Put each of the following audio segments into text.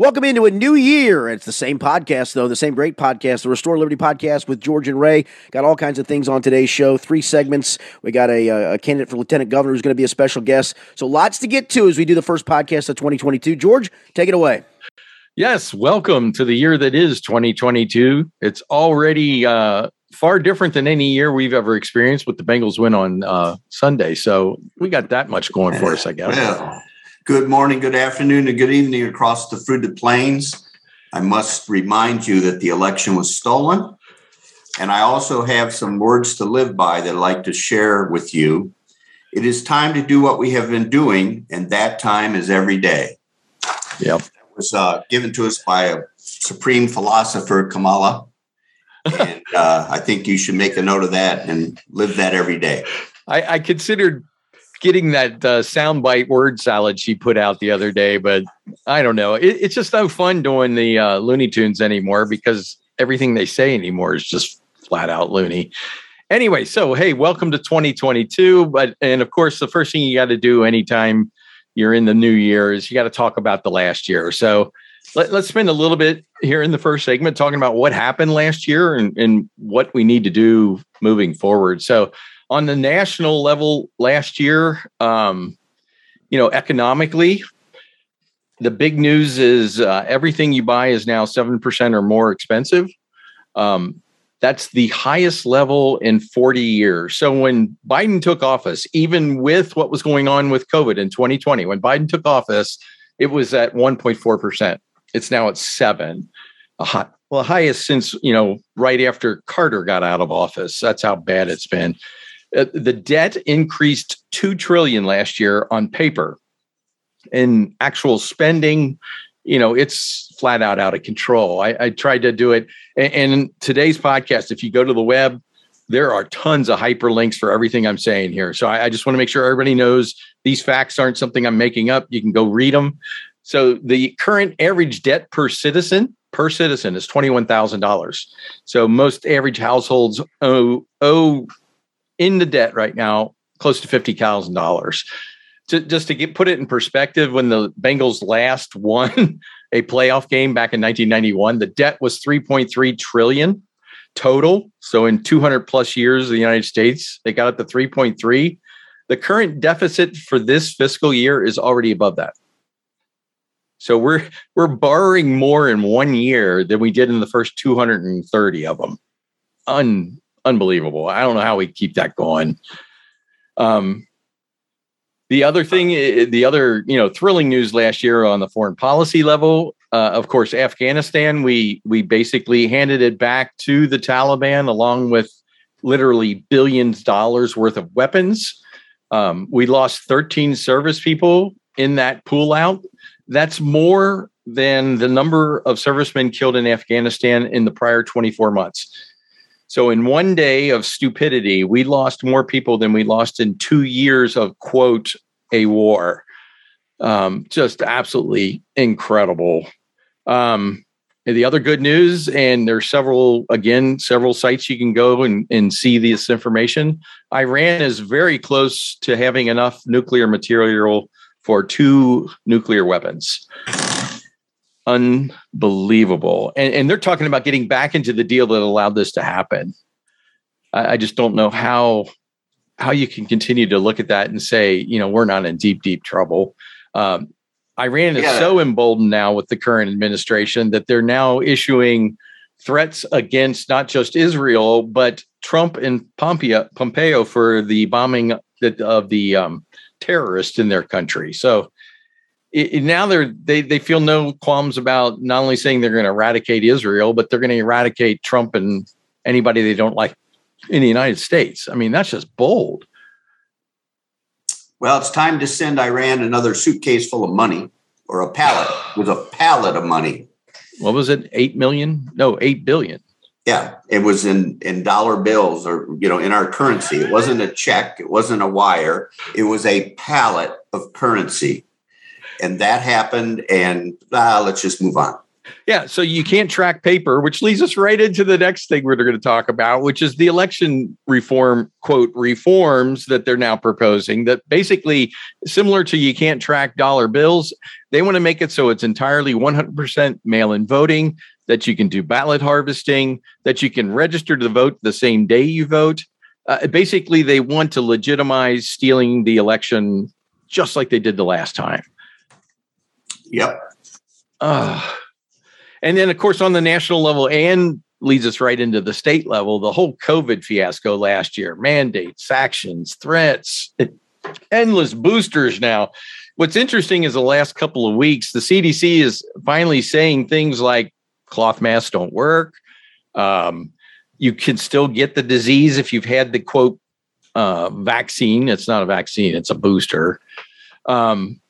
Welcome into a new year. It's the same podcast, though, the same great podcast, the Restore Liberty podcast with George and Ray. Got all kinds of things on today's show. Three segments. We got a, uh, a candidate for lieutenant governor who's going to be a special guest. So lots to get to as we do the first podcast of 2022. George, take it away. Yes, welcome to the year that is 2022. It's already uh, far different than any year we've ever experienced with the Bengals win on uh, Sunday. So we got that much going for us, I guess. Well, good morning, good afternoon, and good evening across the fruited plains. I must remind you that the election was stolen. And I also have some words to live by that I'd like to share with you. It is time to do what we have been doing, and that time is every day. Yep. It was uh, given to us by a supreme philosopher, Kamala. and uh, I think you should make a note of that and live that every day. I, I considered getting that uh, soundbite word salad she put out the other day, but I don't know. It, it's just no fun doing the uh, Looney Tunes anymore because everything they say anymore is just flat out loony. Anyway, so hey, welcome to 2022. But and of course, the first thing you got to do anytime you're in the new year is you got to talk about the last year. So let, us spend a little bit here in the first segment talking about what happened last year and, and what we need to do moving forward. So on the national level last year, um, you know, economically, the big news is uh, everything you buy is now 7% or more expensive. Um, that's the highest level in 40 years. So when Biden took office, even with what was going on with COVID in 2020, when Biden took office, it was at 1.4%. It's now at seven. Hot, well, highest since, you know, right after Carter got out of office. That's how bad it's been. Uh, the debt increased 2 trillion last year on paper. In actual spending, you know, it's flat out out of control. I, I tried to do it. And, and today's podcast, if you go to the web, there are tons of hyperlinks for everything I'm saying here. So I, I just want to make sure everybody knows these facts aren't something I'm making up. You can go read them. So the current average debt per citizen per citizen is twenty one thousand dollars. So most average households owe owe in the debt right now close to fifty thousand dollars. Just to get put it in perspective, when the Bengals last won a playoff game back in 1991, the debt was 3.3 trillion total. So in 200 plus years of the United States, they got up to 3.3. The current deficit for this fiscal year is already above that. So we're we're borrowing more in one year than we did in the first 230 of them. Un, unbelievable. I don't know how we keep that going. Um, the other thing, the other you know thrilling news last year on the foreign policy level, uh, of course, Afghanistan. We we basically handed it back to the Taliban along with literally billions dollars worth of weapons. Um, we lost 13 service people in that pull out. That's more than the number of servicemen killed in Afghanistan in the prior 24 months. So, in one day of stupidity, we lost more people than we lost in two years of, quote, a war. Um, just absolutely incredible. Um, the other good news, and there's several, again, several sites you can go and, and see this information. Iran is very close to having enough nuclear material for two nuclear weapons. Unbelievable. And, and they're talking about getting back into the deal that allowed this to happen. I, I just don't know how how you can continue to look at that and say, you know, we're not in deep, deep trouble. Um, Iran is yeah. so emboldened now with the current administration that they're now issuing threats against not just Israel, but Trump and Pompeo, Pompeo for the bombing of the um, terrorists in their country. So it, now they're they they feel no qualms about not only saying they're going to eradicate Israel, but they're going to eradicate Trump and anybody they don't like in the United States. I mean, that's just bold. Well, it's time to send Iran another suitcase full of money or a pallet with a pallet of money. What was it? Eight million? No, eight billion. Yeah, it was in in dollar bills or you know in our currency. It wasn't a check. It wasn't a wire. It was a pallet of currency, and that happened. And ah, let's just move on. Yeah, so you can't track paper, which leads us right into the next thing we're going to talk about, which is the election reform, quote, reforms that they're now proposing that basically similar to you can't track dollar bills, they want to make it so it's entirely 100% mail in voting, that you can do ballot harvesting, that you can register to vote the same day you vote. Uh, basically, they want to legitimize stealing the election just like they did the last time. Yep. Uh, and then, of course, on the national level and leads us right into the state level, the whole COVID fiasco last year mandates, actions, threats, endless boosters now. What's interesting is the last couple of weeks, the CDC is finally saying things like cloth masks don't work. Um, you can still get the disease if you've had the quote uh, vaccine. It's not a vaccine, it's a booster. Um,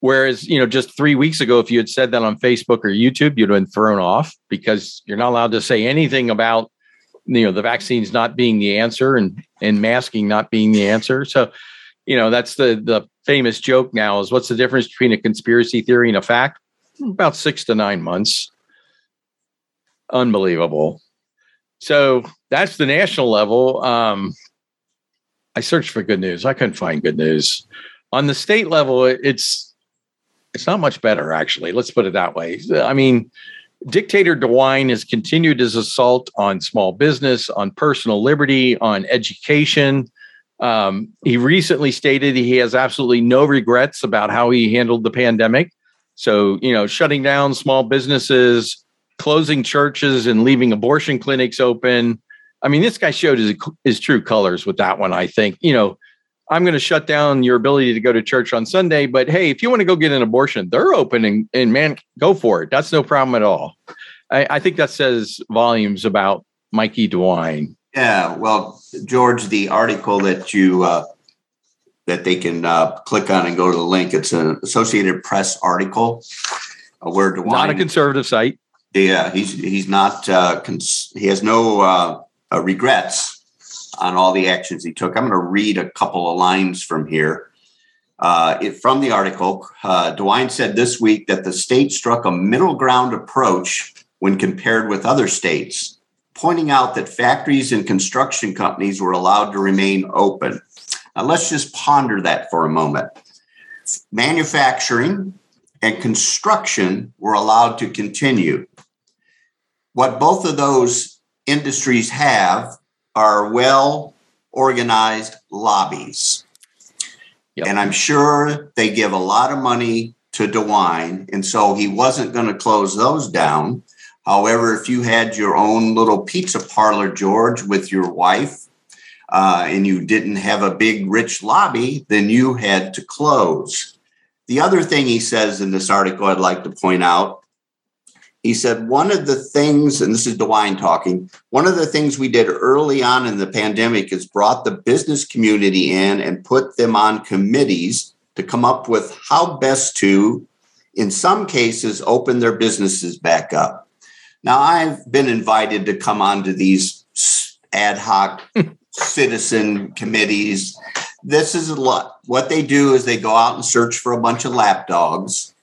Whereas, you know, just three weeks ago, if you had said that on Facebook or YouTube, you'd have been thrown off because you're not allowed to say anything about, you know, the vaccines not being the answer and and masking not being the answer. So, you know, that's the the famous joke now is what's the difference between a conspiracy theory and a fact? About six to nine months. Unbelievable. So that's the national level. Um, I searched for good news. I couldn't find good news. On the state level, it's it's not much better, actually. Let's put it that way. I mean, dictator DeWine has continued his assault on small business, on personal liberty, on education. Um, he recently stated he has absolutely no regrets about how he handled the pandemic. So, you know, shutting down small businesses, closing churches, and leaving abortion clinics open. I mean, this guy showed his, his true colors with that one, I think. You know, I'm going to shut down your ability to go to church on Sunday. But hey, if you want to go get an abortion, they're open and, and man, go for it. That's no problem at all. I, I think that says volumes about Mikey DeWine. Yeah, well, George, the article that you uh, that they can uh, click on and go to the link. It's an Associated Press article uh, where DeWine, not a conservative site. Yeah, he's he's not. Uh, cons- he has no uh, uh, regrets on all the actions he took. I'm going to read a couple of lines from here. Uh, it, from the article, uh, DeWine said this week that the state struck a middle ground approach when compared with other states, pointing out that factories and construction companies were allowed to remain open. Now, let's just ponder that for a moment. Manufacturing and construction were allowed to continue. What both of those industries have are well organized lobbies. Yep. And I'm sure they give a lot of money to DeWine. And so he wasn't going to close those down. However, if you had your own little pizza parlor, George, with your wife, uh, and you didn't have a big, rich lobby, then you had to close. The other thing he says in this article I'd like to point out he said, one of the things, and this is DeWine talking, one of the things we did early on in the pandemic is brought the business community in and put them on committees to come up with how best to, in some cases, open their businesses back up. Now, I've been invited to come onto these ad hoc citizen committees. This is a lot. What they do is they go out and search for a bunch of lapdogs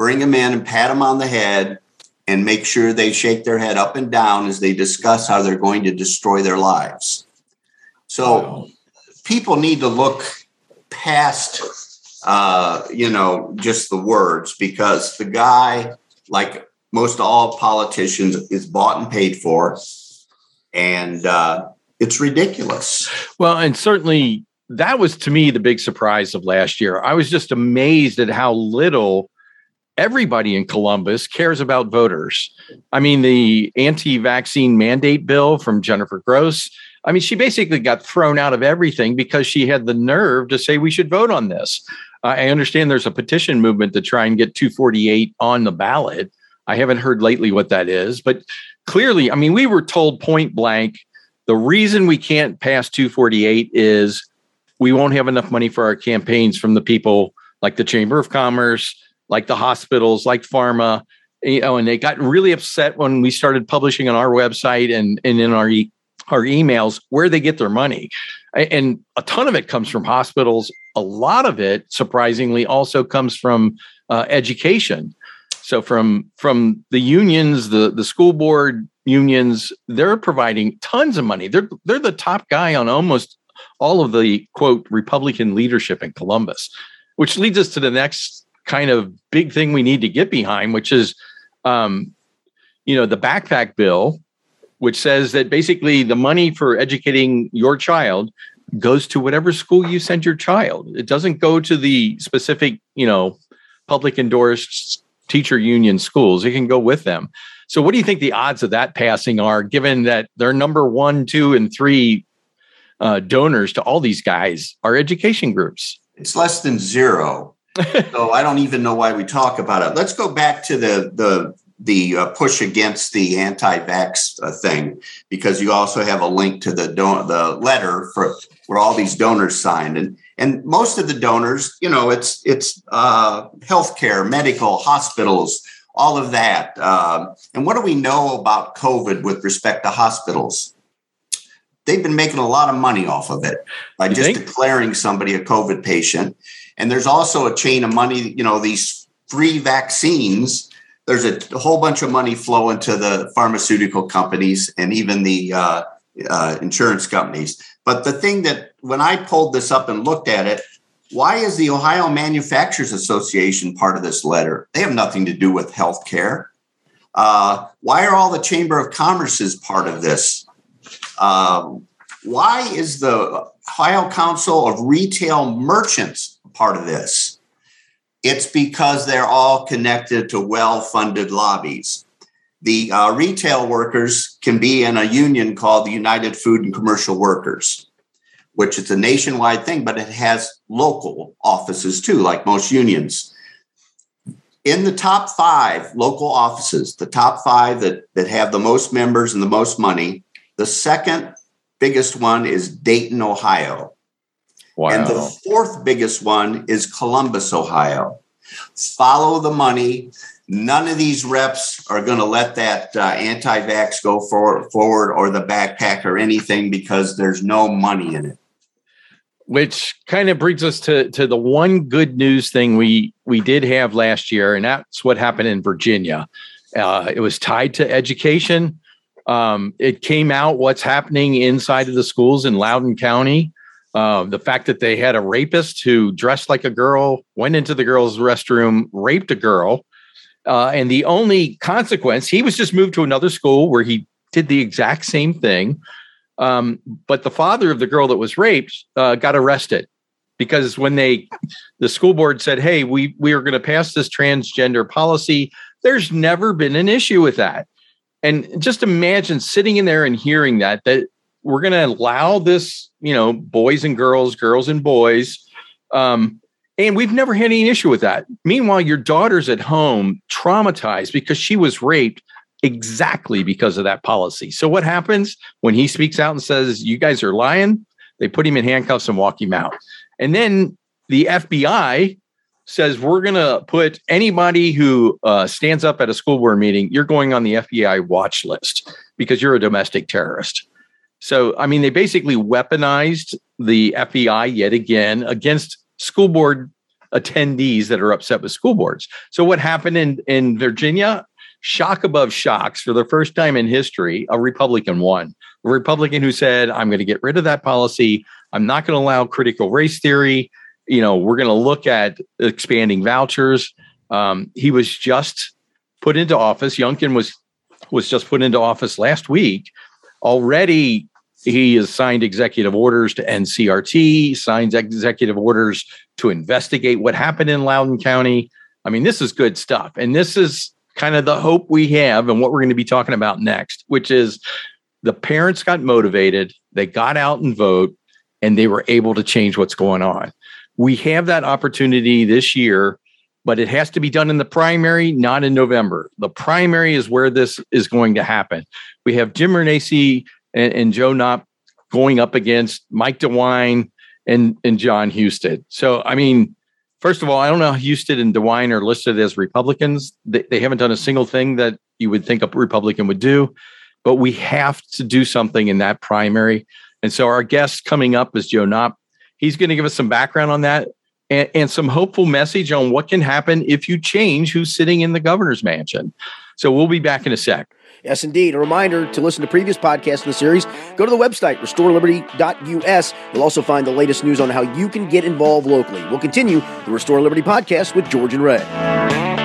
bring them in and pat them on the head and make sure they shake their head up and down as they discuss how they're going to destroy their lives. So wow. people need to look past, uh, you know, just the words because the guy, like most all politicians, is bought and paid for. And uh, it's ridiculous. Well, and certainly that was to me the big surprise of last year. I was just amazed at how little everybody in Columbus cares about voters. I mean, the anti vaccine mandate bill from Jennifer Gross. I mean, she basically got thrown out of everything because she had the nerve to say we should vote on this. Uh, I understand there's a petition movement to try and get 248 on the ballot. I haven't heard lately what that is, but clearly, I mean, we were told point blank the reason we can't pass 248 is we won't have enough money for our campaigns from the people like the Chamber of Commerce, like the hospitals, like pharma, you know, and they got really upset when we started publishing on our website and, and in our e- our emails where they get their money. And a ton of it comes from hospitals. A lot of it, surprisingly, also comes from uh, education. So from from the unions, the the school board unions, they're providing tons of money. They're they're the top guy on almost all of the quote Republican leadership in Columbus, which leads us to the next kind of big thing we need to get behind, which is, um, you know, the backpack bill, which says that basically the money for educating your child goes to whatever school you send your child. It doesn't go to the specific, you know, public endorsed teacher union schools. It can go with them. So, what do you think the odds of that passing are, given that their number one, two, and three uh, donors to all these guys are education groups? It's less than zero. so I don't even know why we talk about it. Let's go back to the the the uh, push against the anti-vax uh, thing because you also have a link to the don- the letter for where all these donors signed and and most of the donors you know it's it's uh, healthcare medical hospitals all of that uh, and what do we know about covid with respect to hospitals they've been making a lot of money off of it by you just think? declaring somebody a covid patient and there's also a chain of money you know these free vaccines there's a, a, whole bunch of money flowing to the pharmaceutical companies and even the uh, uh, insurance companies. But the thing that when I pulled this up and looked at it, why is the Ohio Manufacturers Association part of this letter? They have nothing to do with healthcare. Uh, why are all the Chamber of Commerce's part of this? Um, why is the Ohio Council of Retail Merchants part of this? It's because they're all connected to well funded lobbies. The uh, retail workers can be in a union called the United Food and Commercial Workers, which is a nationwide thing, but it has local offices too, like most unions. In the top five local offices, the top five that, that have the most members and the most money, the second biggest one is Dayton, Ohio. Wow. And the fourth biggest one is Columbus, Ohio. Follow the money. None of these reps are going to let that uh, anti vax go for, forward or the backpack or anything because there's no money in it. Which kind of brings us to, to the one good news thing we, we did have last year, and that's what happened in Virginia. Uh, it was tied to education. Um, it came out what's happening inside of the schools in Loudoun County. Uh, the fact that they had a rapist who dressed like a girl, went into the girl's restroom, raped a girl. Uh, and the only consequence, he was just moved to another school where he did the exact same thing. Um, but the father of the girl that was raped uh, got arrested because when they, the school board said, "Hey, we we are going to pass this transgender policy," there's never been an issue with that. And just imagine sitting in there and hearing that that we're going to allow this, you know, boys and girls, girls and boys. Um, and we've never had any issue with that. Meanwhile, your daughter's at home traumatized because she was raped exactly because of that policy. So, what happens when he speaks out and says, You guys are lying? They put him in handcuffs and walk him out. And then the FBI says, We're going to put anybody who uh, stands up at a school board meeting, you're going on the FBI watch list because you're a domestic terrorist. So, I mean, they basically weaponized the FBI yet again against school board attendees that are upset with school boards. So, what happened in, in Virginia? Shock above shocks for the first time in history, a Republican won. A Republican who said, I'm going to get rid of that policy. I'm not going to allow critical race theory. You know, we're going to look at expanding vouchers. Um, he was just put into office. Youngkin was was just put into office last week. Already he has signed executive orders to end CRT, signs executive orders to investigate what happened in Loudoun County. I mean, this is good stuff. And this is kind of the hope we have and what we're going to be talking about next, which is the parents got motivated, they got out and vote, and they were able to change what's going on. We have that opportunity this year, but it has to be done in the primary, not in November. The primary is where this is going to happen. We have Jim Renacci and, and Joe Knopp going up against Mike DeWine and, and Jon Husted. So, I mean, first of all, I don't know how Husted and DeWine are listed as Republicans. They, they haven't done a single thing that you would think a Republican would do, but we have to do something in that primary. And so our guest coming up is Joe Knopp. He's going to give us some background on that. and, and some hopeful message on what can happen if you change who's sitting in the governor's mansion. So we'll be back in a sec. Yes, indeed. A reminder to listen to previous podcasts in the series. Go to the website, restoreliberty.us. You'll also find the latest news on how you can get involved locally. We'll continue the Restore Liberty podcast with George and Ray.